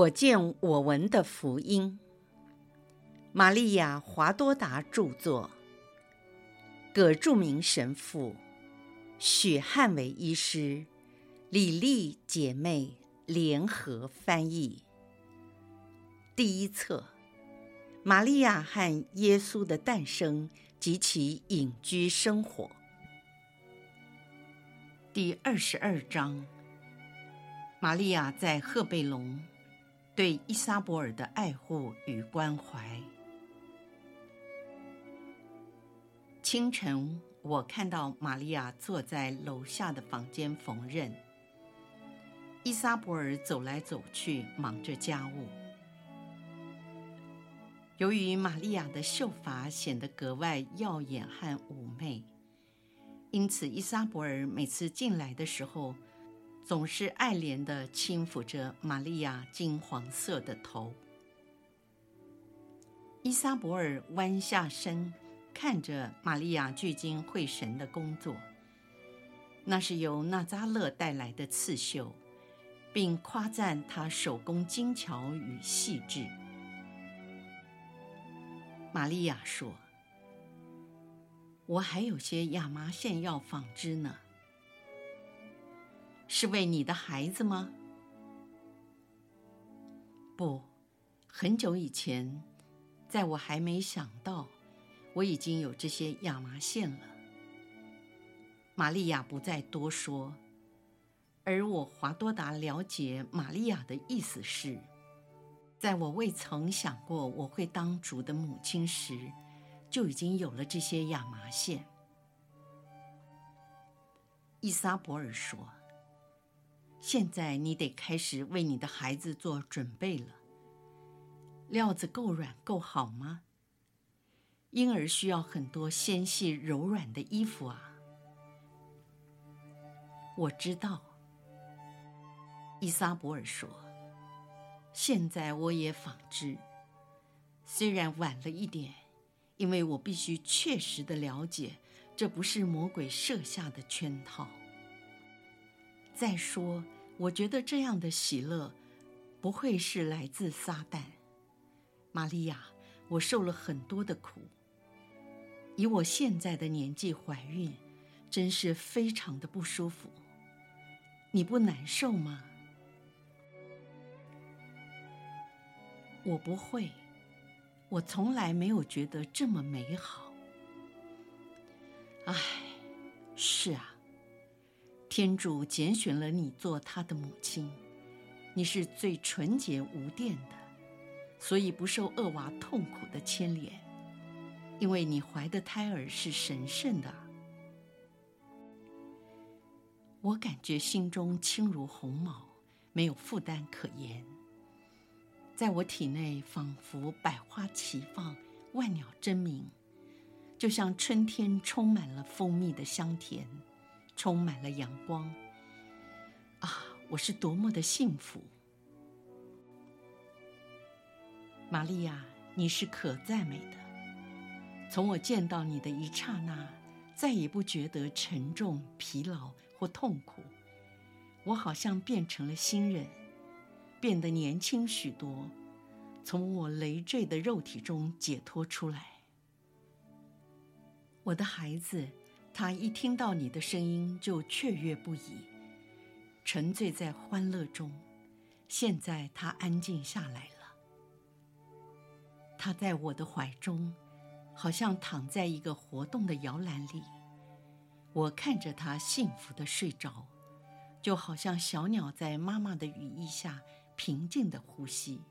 我见我闻的福音，玛利亚·华多达著作，葛著名神父，许汉伟医师，李丽姐妹。联合翻译。第一册：玛利亚和耶稣的诞生。及其隐居生活。第二十二章：玛利亚在赫贝隆。对伊莎伯尔的爱护与关怀。清晨，我看到玛利亚坐在楼下的房间缝纫，伊莎伯尔走来走去，忙着家务。由于玛利亚的秀发显得格外耀眼和妩媚，因此伊莎伯尔每次进来的时候，总是爱怜地轻抚着玛利亚金黄色的头。伊莎伯尔弯下身，看着玛利亚聚精会神的工作。那是由纳扎勒带来的刺绣，并夸赞她手工精巧与细致。玛利亚说：“我还有些亚麻线要纺织呢。”是为你的孩子吗？不，很久以前，在我还没想到，我已经有这些亚麻线了。玛利亚不再多说，而我华多达了解玛利亚的意思是，在我未曾想过我会当主的母亲时，就已经有了这些亚麻线。伊莎伯尔说。现在你得开始为你的孩子做准备了。料子够软够好吗？婴儿需要很多纤细柔软的衣服啊。我知道，伊莎伯尔说。现在我也纺织，虽然晚了一点，因为我必须确实的了解，这不是魔鬼设下的圈套。再说，我觉得这样的喜乐不会是来自撒旦。玛利亚，我受了很多的苦。以我现在的年纪怀孕，真是非常的不舒服。你不难受吗？我不会，我从来没有觉得这么美好。唉，是啊。天主拣选了你做他的母亲，你是最纯洁无玷的，所以不受厄娃痛苦的牵连，因为你怀的胎儿是神圣的。我感觉心中轻如鸿毛，没有负担可言，在我体内仿佛百花齐放，万鸟争鸣，就像春天充满了蜂蜜的香甜。充满了阳光啊！我是多么的幸福，玛利亚，你是可赞美的。从我见到你的一刹那，再也不觉得沉重、疲劳或痛苦。我好像变成了新人，变得年轻许多，从我累赘的肉体中解脱出来。我的孩子。他一听到你的声音就雀跃不已，沉醉在欢乐中。现在他安静下来了。他在我的怀中，好像躺在一个活动的摇篮里。我看着他幸福的睡着，就好像小鸟在妈妈的羽翼下平静的呼吸。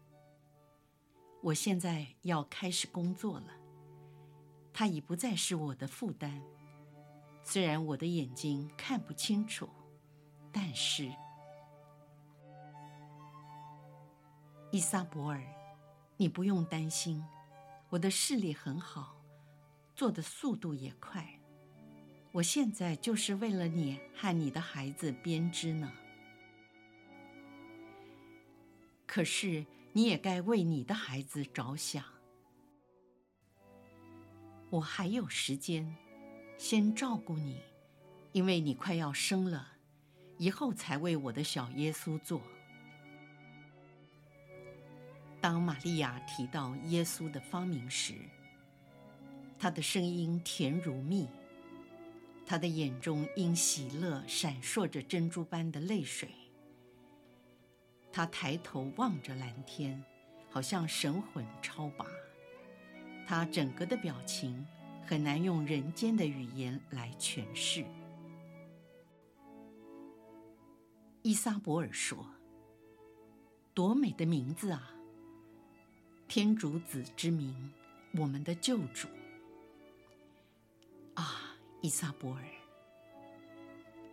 我现在要开始工作了，他已不再是我的负担。虽然我的眼睛看不清楚，但是依撒伯尔，你不用担心，我的视力很好，做的速度也快。我现在就是为了你和你的孩子编织呢。可是你也该为你的孩子着想。我还有时间。先照顾你，因为你快要生了，以后才为我的小耶稣做。当玛利亚提到耶稣的芳名时，她的声音甜如蜜，她的眼中因喜乐闪烁着珍珠般的泪水。她抬头望着蓝天，好像神魂超拔。她整个的表情很难用人间的语言来诠释。依撒伯尔说：“多美的名字啊！天主子之名，我们的救主。”啊，依撒伯尔，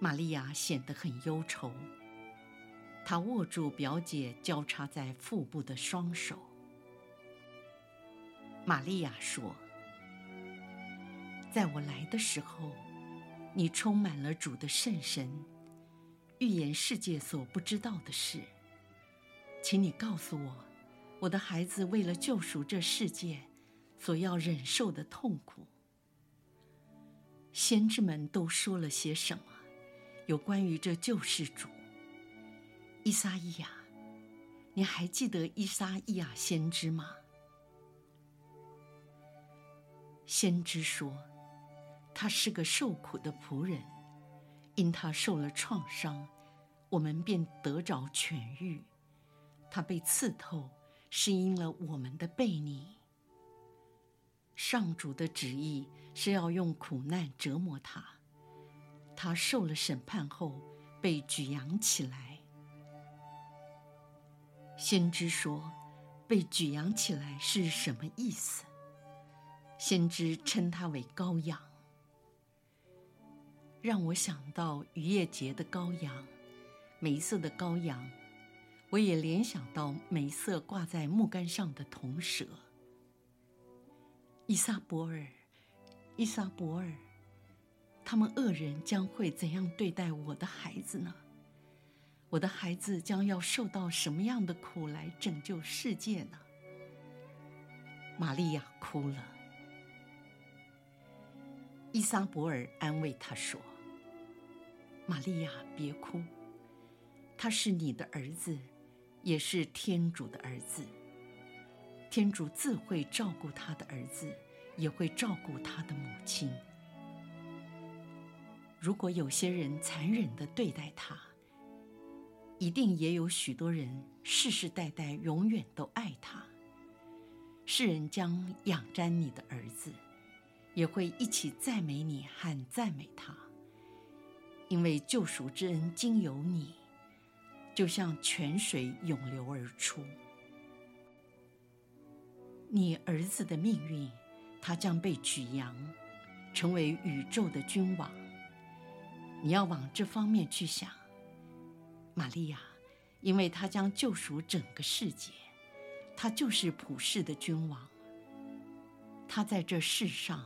玛利亚显得很忧愁。她握住表姐交叉在腹部的双手。玛利亚说：“在我来的时候，你充满了主的圣神。”预言世界所不知道的事，请你告诉我，我的孩子为了救赎这世界所要忍受的痛苦。先知们都说了些什么？有关于这救世主，伊撒伊亚，你还记得伊撒伊亚先知吗？先知说，他是个受苦的仆人。因他受了创伤，我们便得着痊愈；他被刺透，是因了我们的悖逆。上主的旨意是要用苦难折磨他，他受了审判后被举扬起来。先知说：“被举扬起来是什么意思？”先知称他为羔羊。让我想到逾越节的羔羊，梅色的羔羊，我也联想到梅色挂在木杆上的铜蛇。依撒伯尔，依撒伯尔，他们恶人将会怎样对待我的孩子呢？我的孩子将要受到什么样的苦来拯救世界呢？玛利亚哭了。依撒伯尔安慰她说。玛利亚，别哭，他是你的儿子，也是天主的儿子。天主自会照顾他的儿子，也会照顾他的母亲。如果有些人残忍地对待他，一定也有许多人世世代代永远都爱他。世人将仰瞻你的儿子，也会一起赞美你和赞美他。因为救赎之恩经由你，就像泉水涌流而出。你儿子的命运，他将被举扬，成为宇宙的君王。你要往这方面去想，玛利亚，因为他将救赎整个世界，他就是普世的君王。他在这世上，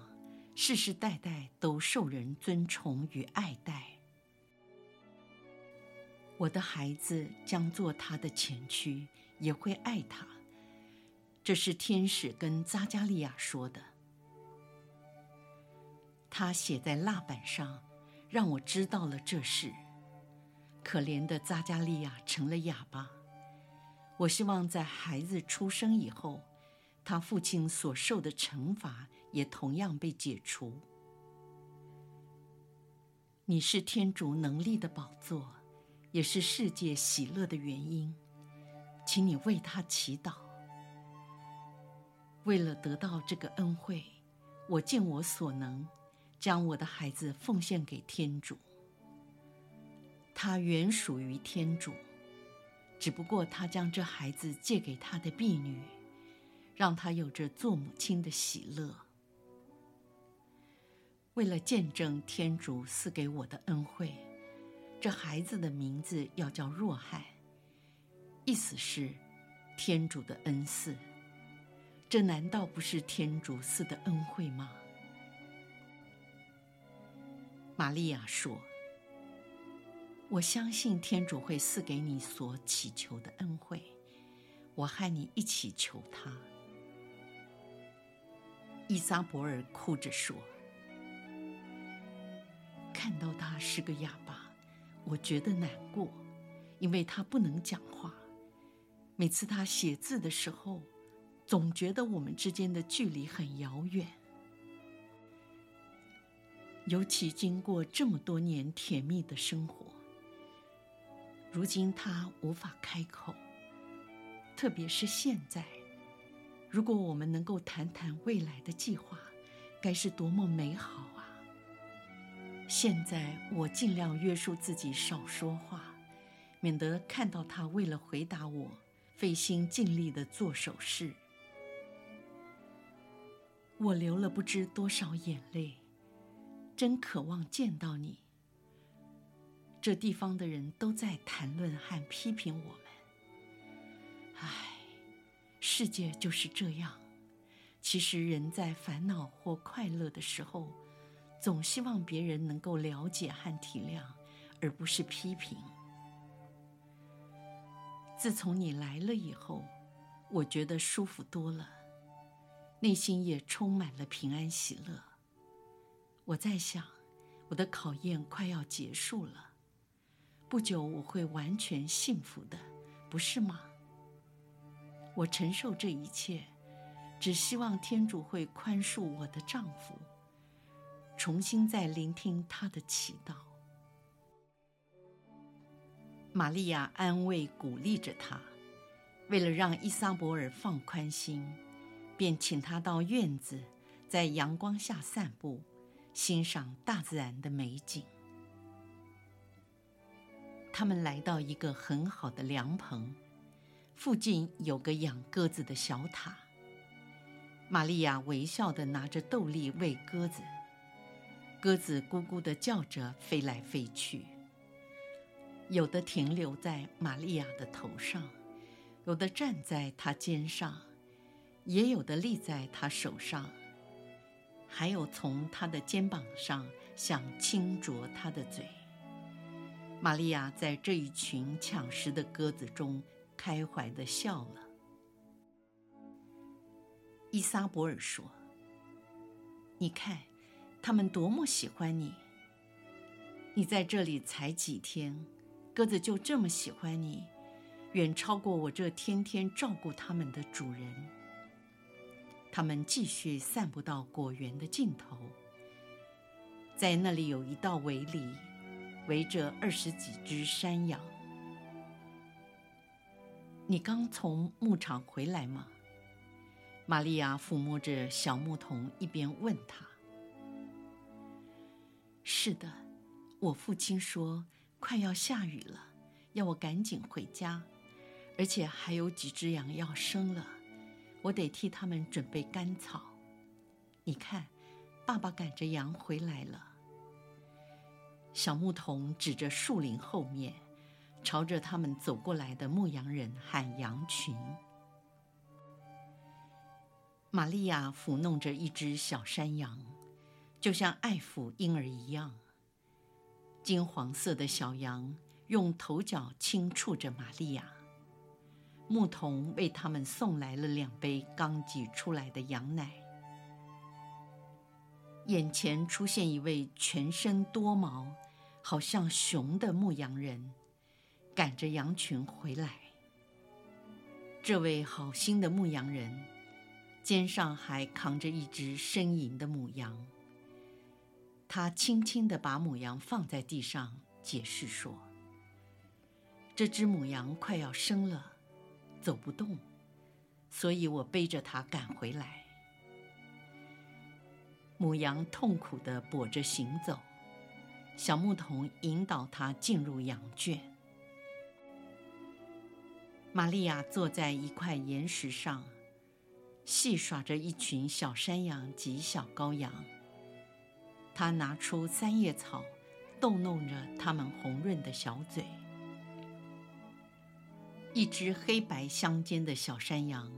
世世代代都受人尊崇与爱戴。我的孩子将做他的前驱，也会爱他。这是天使跟扎加利亚说的。他写在蜡板上，让我知道了这事。可怜的扎加利亚成了哑巴。我希望在孩子出生以后，他父亲所受的惩罚也同样被解除。你是天主能力的宝座。也是世界喜乐的原因，请你为他祈祷。为了得到这个恩惠，我尽我所能，将我的孩子奉献给天主。他原属于天主，只不过他将这孩子借给他的婢女，让他有着做母亲的喜乐。为了见证天主赐给我的恩惠。这孩子的名字要叫若翰，意思是天主的恩赐。这难道不是天主赐的恩惠吗？玛利亚说：“我相信天主会赐给你所祈求的恩惠，我和你一起求他。”伊莎伯尔哭着说：“看到他是个哑巴。”我觉得难过，因为他不能讲话。每次他写字的时候，总觉得我们之间的距离很遥远。尤其经过这么多年甜蜜的生活，如今他无法开口。特别是现在，如果我们能够谈谈未来的计划，该是多么美好！现在我尽量约束自己少说话，免得看到他为了回答我，费心尽力的做手势。我流了不知多少眼泪。真渴望见到你。这地方的人都在谈论和批评我们。唉，世界就是这样。其实人在烦恼或快乐的时候，总希望别人能够了解和体谅，而不是批评。自从你来了以后，我觉得舒服多了，内心也充满了平安喜乐。我在想，我的考验快要结束了，不久我会完全幸福的，不是吗？我承受这一切，只希望天主会宽恕我的丈夫，重新再聆听他的祈祷。玛利亚安慰鼓励着他，为了让伊莎伯尔放宽心，便请他到院子，在阳光下散步。欣赏大自然的美景。他们来到一个很好的凉棚，附近有个养鸽子的小塔。玛利亚微笑地拿着豆粒喂鸽子，鸽子咕咕地叫着飞来飞去，有的停留在玛利亚的头上，有的站在她肩上，也有的立在她手上。还有从她的肩膀上想轻啄她的嘴。玛利亚在这一群抢食的鸽子中开怀地笑了。伊莎伯尔说：“你看，他们多么喜欢你！你在这里才几天，鸽子就这么喜欢你，远超过我这天天照顾他们的主人。”他们继续散步到果园的尽头，在那里有一道围篱，围着二十几只山羊。你刚从牧场回来吗？玛利亚抚摸着小牧童，一边问他。是的，我父亲说快要下雨了，要我赶紧回家，而且还有几只羊要生了。我得替他们准备干草。你看，爸爸赶着羊回来了。小牧童指着树林后面，朝着他们走过来的牧羊人喊羊群。玛利亚抚弄着一只小山羊，就像爱抚婴儿一样。金黄色的小羊用头角轻触着玛利亚。牧童为他们送来了两杯刚挤出来的羊奶。眼前出现一位全身多毛，好像熊的牧羊人，赶着羊群回来。这位好心的牧羊人，肩上还扛着一只呻吟的母羊。他轻轻地把母羊放在地上，解释说：“这只母羊快要生了。”走不动，所以我背着它赶回来。母羊痛苦地跛着行走，小牧童引导它进入羊圈。玛利亚坐在一块岩石上，戏耍着一群小山羊及小羔羊。他拿出三叶草，逗弄着它们红润的小嘴。一只黑白相间的小山羊，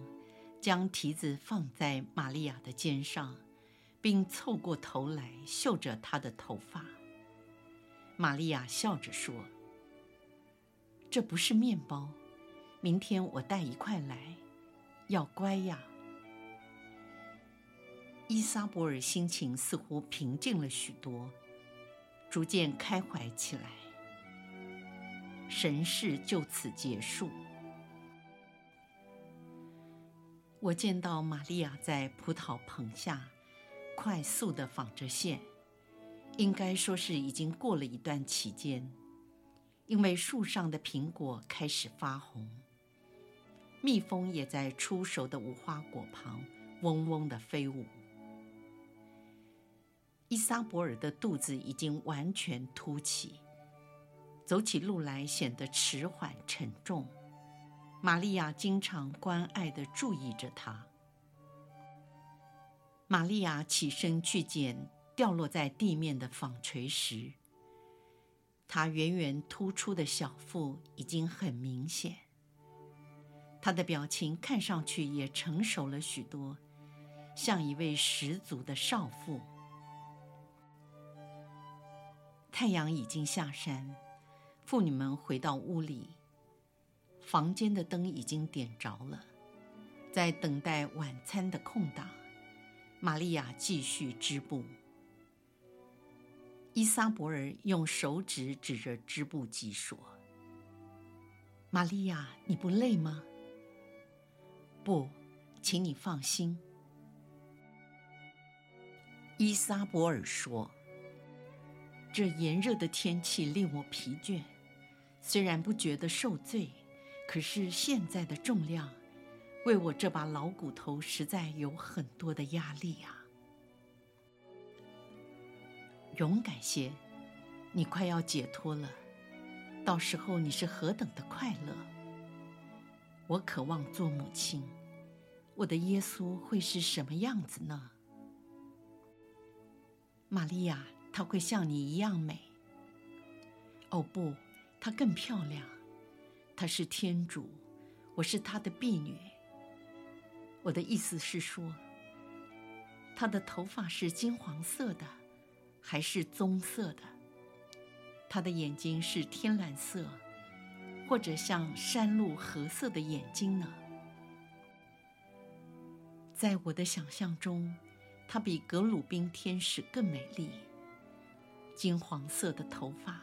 将蹄子放在玛利亚的肩上，并凑过头来嗅着她的头发。玛利亚笑着说：“这不是面包，明天我带一块来，要乖呀。”依撒伯尔心情似乎平静了许多，逐渐开怀起来。神事就此结束。我见到玛利亚在葡萄棚下快速地纺着线，应该说是已经过了一段期间，因为树上的苹果开始发红，蜜蜂也在出熟的无花果旁嗡嗡地飞舞。伊莎伯尔的肚子已经完全凸起，走起路来显得迟缓沉重。玛利亚经常关爱地注意着他。玛利亚起身去捡掉落在地面的纺锤时。她圆圆突出的小腹已经很明显，她的表情看上去也成熟了许多，像一位十足的少妇。太阳已经下山，妇女们回到屋里。房间的灯已经点着了，在等待晚餐的空档，玛利亚继续织布。伊莎伯尔用手指指着织布机说：“玛利亚，你不累吗？”“不，请你放心。”伊莎伯尔说：“这炎热的天气令我疲倦，虽然不觉得受罪。”可是现在的重量，为我这把老骨头实在有很多的压力啊！勇敢些，你快要解脱了，到时候你是何等的快乐！我渴望做母亲，我的耶稣会是什么样子呢？玛利亚，她会像你一样美。哦不，她更漂亮。她是天主，我是她的婢女。我的意思是说，她的头发是金黄色的，还是棕色的？她的眼睛是天蓝色，或者像山鹿褐色的眼睛呢？在我的想象中，他比格鲁宾天使更美丽。金黄色的头发，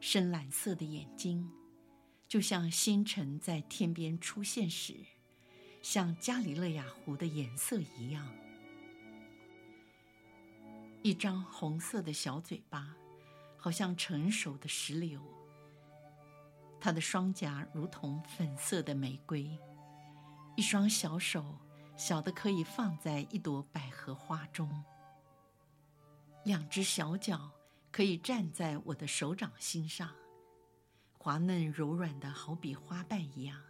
深蓝色的眼睛。就像星辰在天边出现时，像加里勒亚湖的颜色一样。一张红色的小嘴巴，好像成熟的石榴。他的双颊如同粉色的玫瑰，一双小手小的可以放在一朵百合花中，两只小脚可以站在我的手掌心上。滑嫩柔软的，好比花瓣一样。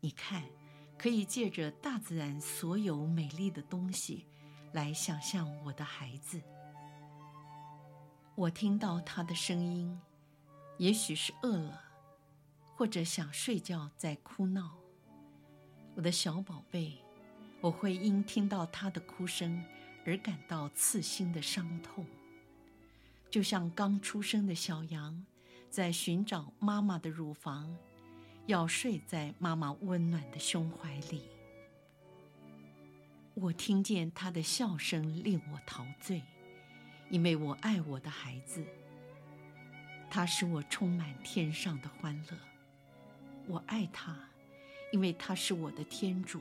你看，可以借着大自然所有美丽的东西，来想象我的孩子。我听到他的声音，也许是饿了，或者想睡觉在哭闹。我的小宝贝，我会因听到他的哭声而感到刺心的伤痛，就像刚出生的小羊。在寻找妈妈的乳房，要睡在妈妈温暖的胸怀里。我听见她的笑声，令我陶醉，因为我爱我的孩子。他使我充满天上的欢乐。我爱他，因为他是我的天主。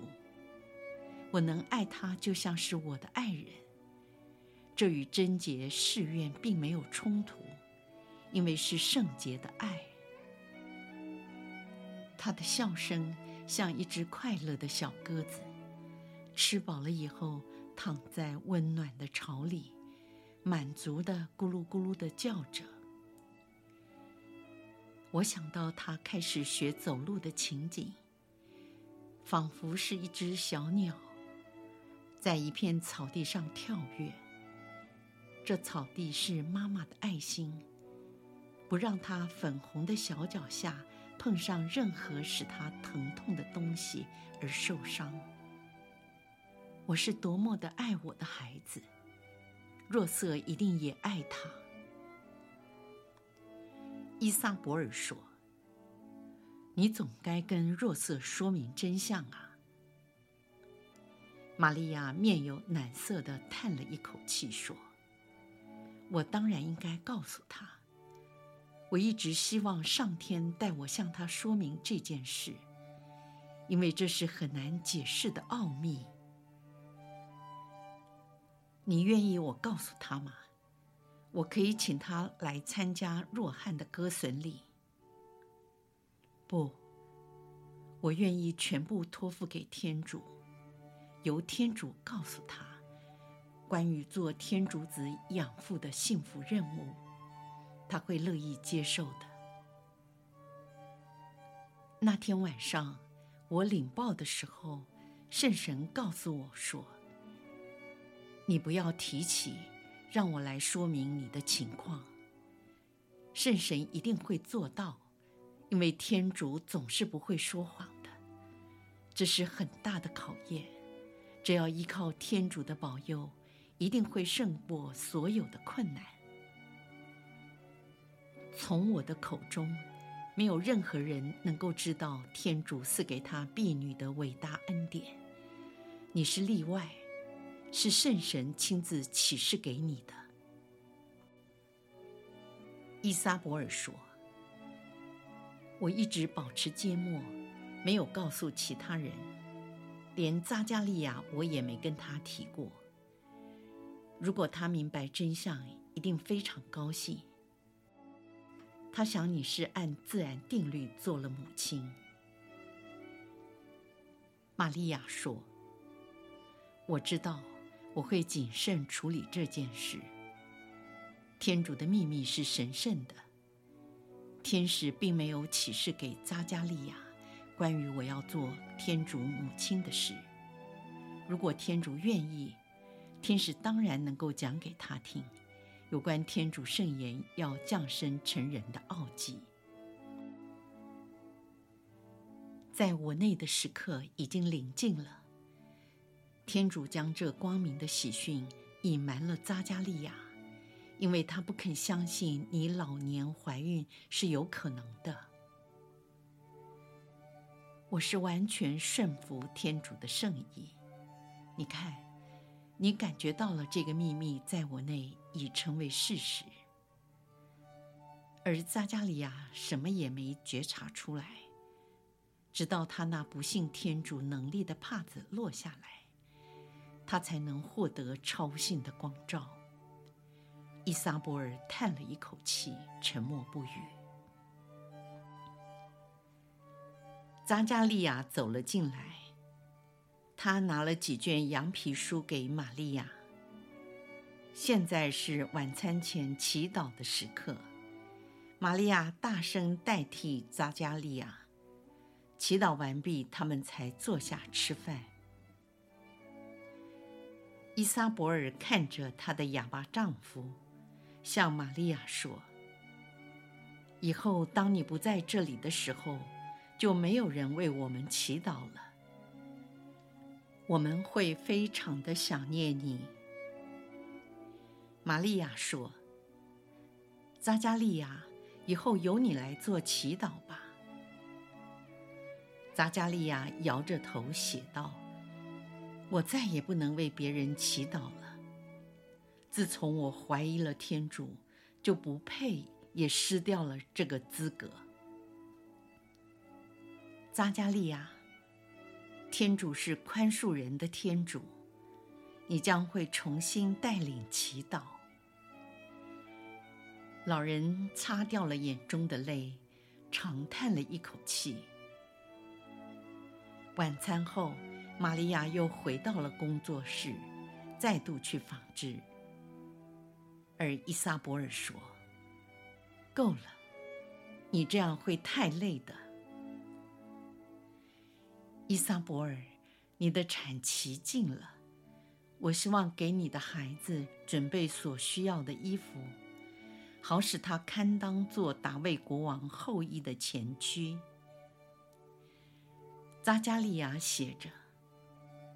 我能爱他，就像是我的爱人。这与贞洁誓愿并没有冲突。因为是圣洁的爱，他的笑声像一只快乐的小鸽子，吃饱了以后躺在温暖的巢里，满足的咕噜咕噜的叫着。我想到他开始学走路的情景，仿佛是一只小鸟，在一片草地上跳跃。这草地是妈妈的爱心。不让她粉红的小脚下碰上任何使她疼痛的东西而受伤。我是多么的爱我的孩子，若瑟一定也爱他。伊萨博尔说：“你总该跟若瑟说明真相啊。”玛利亚面有难色地叹了一口气说：“我当然应该告诉他。”我一直希望上天带我向他说明这件事，因为这是很难解释的奥秘。你愿意我告诉他吗？我可以请他来参加若翰的割损礼。不，我愿意全部托付给天主，由天主告诉他关于做天主子养父的幸福任务，他会乐意接受的。那天晚上，我领报的时候，圣神告诉我说：“你不要提起。”让我来说明你的情况。圣神一定会做到，因为天主总是不会说谎的。这是很大的考验，只要依靠天主的保佑，一定会胜过所有的困难。从我的口中，没有任何人能够知道天主赐给他婢女的伟大恩典。你是例外。是圣神亲自启示给你的。伊莎博尔说：“我一直保持缄默，没有告诉其他人，连扎加利亚我也没跟他提过。如果他明白真相，一定非常高兴。他想你是按自然定律做了母亲。”玛利亚说：“我知道。”我会谨慎处理这件事。天主的秘密是神圣的，天使并没有启示给扎加利亚关于我要做天主母亲的事。如果天主愿意，天使当然能够讲给他听有关天主圣言要降生成人的奥迹。在我内的时刻已经临近了。天主将这光明的喜讯隐瞒了扎加利亚，因为他不肯相信你老年怀孕是有可能的。我是完全顺服天主的圣意。你看，你感觉到了这个秘密在我内已成为事实，而扎加利亚什么也没觉察出来，直到他那不信天主能力的帕子落下来。他才能获得超性的光照。依撒伯尔叹了一口气，沉默不语。扎加利亚走了进来，他拿了几卷羊皮书给玛利亚。现在是晚餐前祈祷的时刻，玛利亚大声代替扎加利亚祈祷完毕，他们才坐下吃饭。伊莎伯尔看着她的哑巴丈夫，向玛利亚说：“以后当你不在这里的时候，就没有人为我们祈祷了。我们会非常的想念你。”玛利亚说：“扎加利亚，以后由你来做祈祷吧。”扎加利亚摇着头写道。我再也不能为别人祈祷了。自从我怀疑了天主，就不配也失掉了这个资格。扎加利亚，天主是宽恕人的天主，你将会重新带领祈祷。老人擦掉了眼中的泪，长叹了一口气。晚餐后。玛利亚又回到了工作室，再度去纺织。而依撒伯尔说：“够了，你这样会太累的。”伊撒伯尔，你的产期近了，我希望给你的孩子准备所需要的衣服，好使他堪当做达味国王后裔的前驱。扎加利亚写着。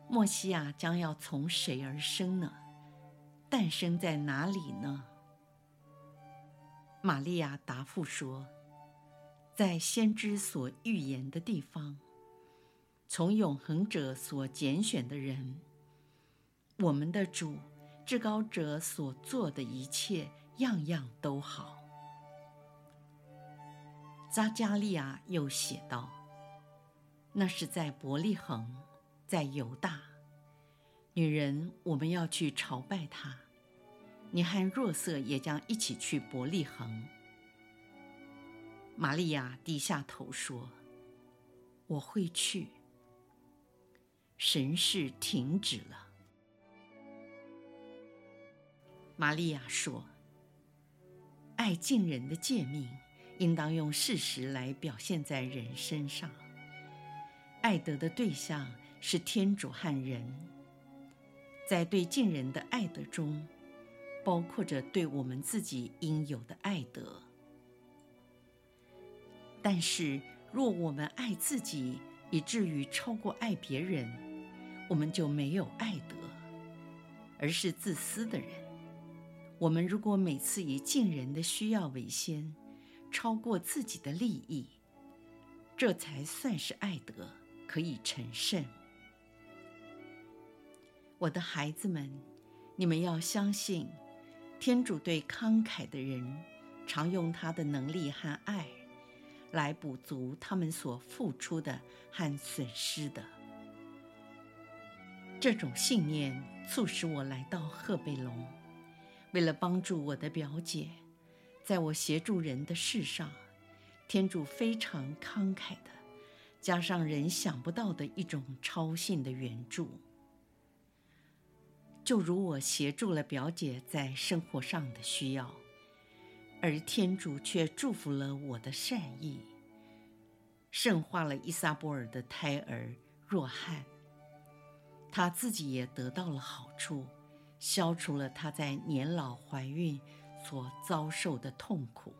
默西亚将要从谁而生呢？诞生在哪里呢？玛利亚答复说：“在先知所预言的地方，从永恒者所拣选的人，我们的主至高者所做的一切，样样都好。”扎加利亚又写道。那是在伯利恒，在犹大。女人，我们要去朝拜他。你和若瑟也将一起去伯利恒。玛利亚低下头说：“我会去。”神事停止了。玛利亚说：“爱近人的诫命，应当用事实来表现在人身上。”爱德的对象是天主和人，在对近人的爱德中，包括着对我们自己应有的爱德。但是，若我们爱自己以至于超过爱别人，我们就没有爱德，而是自私的人。我们如果每次以近人的需要为先，超过自己的利益，这才算是爱德。可以成圣，我的孩子们，你们要相信，天主对慷慨的人，常用他的能力和爱，来补足他们所付出的和损失的。这种信念促使我来到赫贝龙，为了帮助我的表姐，在我协助人的事上，天主非常慷慨的。加上人想不到的一种超性的援助，就如我协助了表姐在生活上的需要，而天主却祝福了我的善意，圣化了依撒伯尔的胎儿若翰，她自己也得到了好处，消除了她在年老怀孕所遭受的痛苦。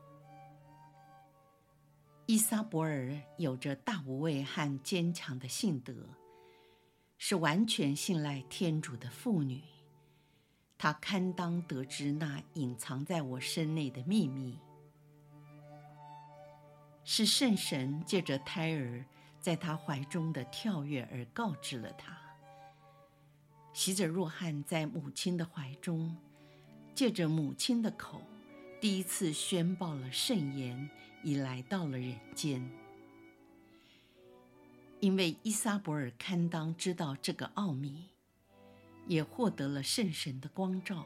伊莎伯尔有着大无畏和坚强的性德，是完全信赖天主的妇女。她堪当得知那隐藏在我身内的秘密，是圣神借着胎儿在她怀中的跳跃而告知了她。洗者若翰在母亲的怀中，借着母亲的口，第一次宣报了圣言。已来到了人间，因为伊萨伯尔堪当知道这个奥秘，也获得了圣神的光照，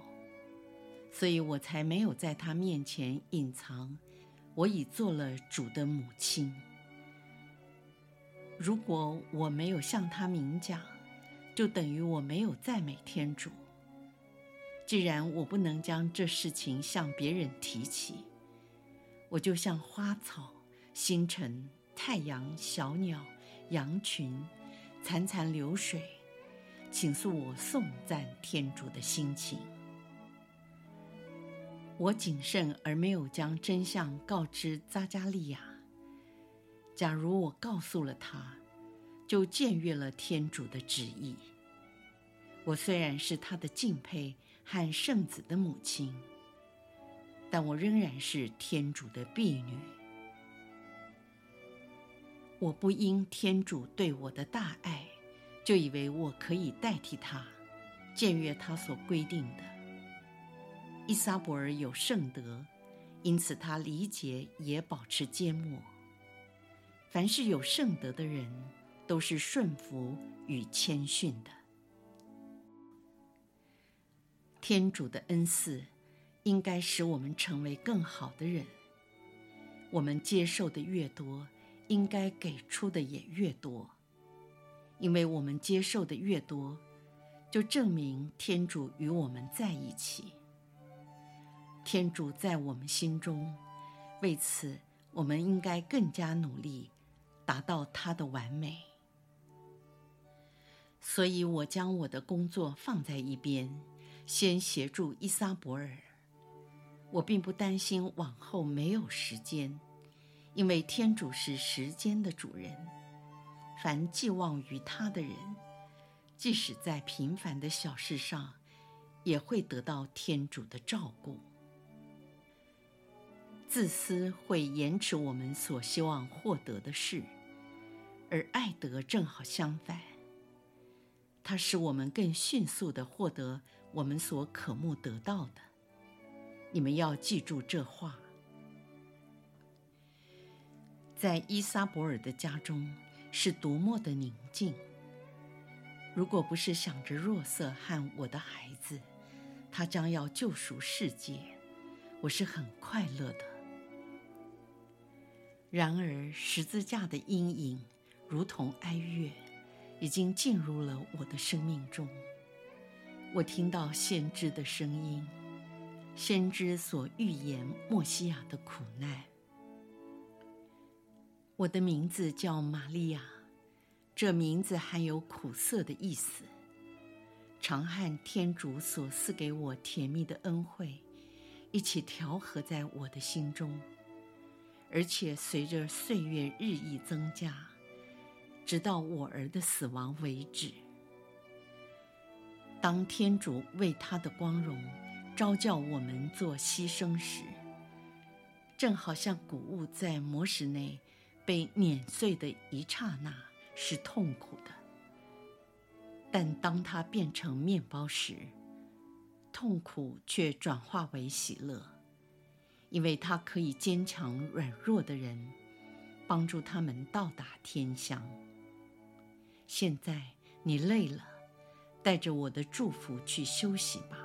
所以我才没有在他面前隐藏，我已做了主的母亲。如果我没有向他明讲，就等于我没有赞美天主。既然我不能将这事情向别人提起。我就像花草、星辰、太阳、小鸟、羊群、潺潺流水，倾诉我颂赞天主的心情。我谨慎而没有将真相告知扎加利亚。假如我告诉了他，就僭越了天主的旨意。我虽然是他的敬佩和圣子的母亲。但我仍然是天主的婢女。我不因天主对我的大爱，就以为我可以代替他，僭越他所规定的。依撒伯尔有圣德，因此他理解也保持缄默。凡是有圣德的人，都是顺服与谦逊的。天主的恩赐。应该使我们成为更好的人。我们接受的越多，应该给出的也越多。因为我们接受的越多，就证明天主与我们在一起。天主在我们心中，为此我们应该更加努力，达到他的完美。所以我将我的工作放在一边，先协助依撒伯尔。我并不担心往后没有时间，因为天主是时间的主人。凡寄望于他的人，即使在平凡的小事上，也会得到天主的照顾。自私会延迟我们所希望获得的事，而爱德正好相反，它使我们更迅速地获得我们所渴慕得到的。你们要记住这话。在依撒伯尔的家中，是多么的宁静。如果不是想着若瑟和我的孩子，他将要救赎世界，我是很快乐的。然而，十字架的阴影如同哀乐，已经进入了我的生命中。我听到先知的声音，先知所预言默西亚的苦难。我的名字叫玛利亚，这名字含有苦涩的意思。常和天主所赐给我甜蜜的恩惠，一起调和在我的心中，而且随着岁月日益增加，直到我儿的死亡为止。当天主为他的光荣召叫我们做牺牲时，正好像谷物在磨石内被碾碎的一刹那是痛苦的，但当它变成面包时，痛苦却转化为喜乐，因为它可以坚强软弱的人，帮助他们到达天乡。现在你累了。带着我的祝福去休息吧。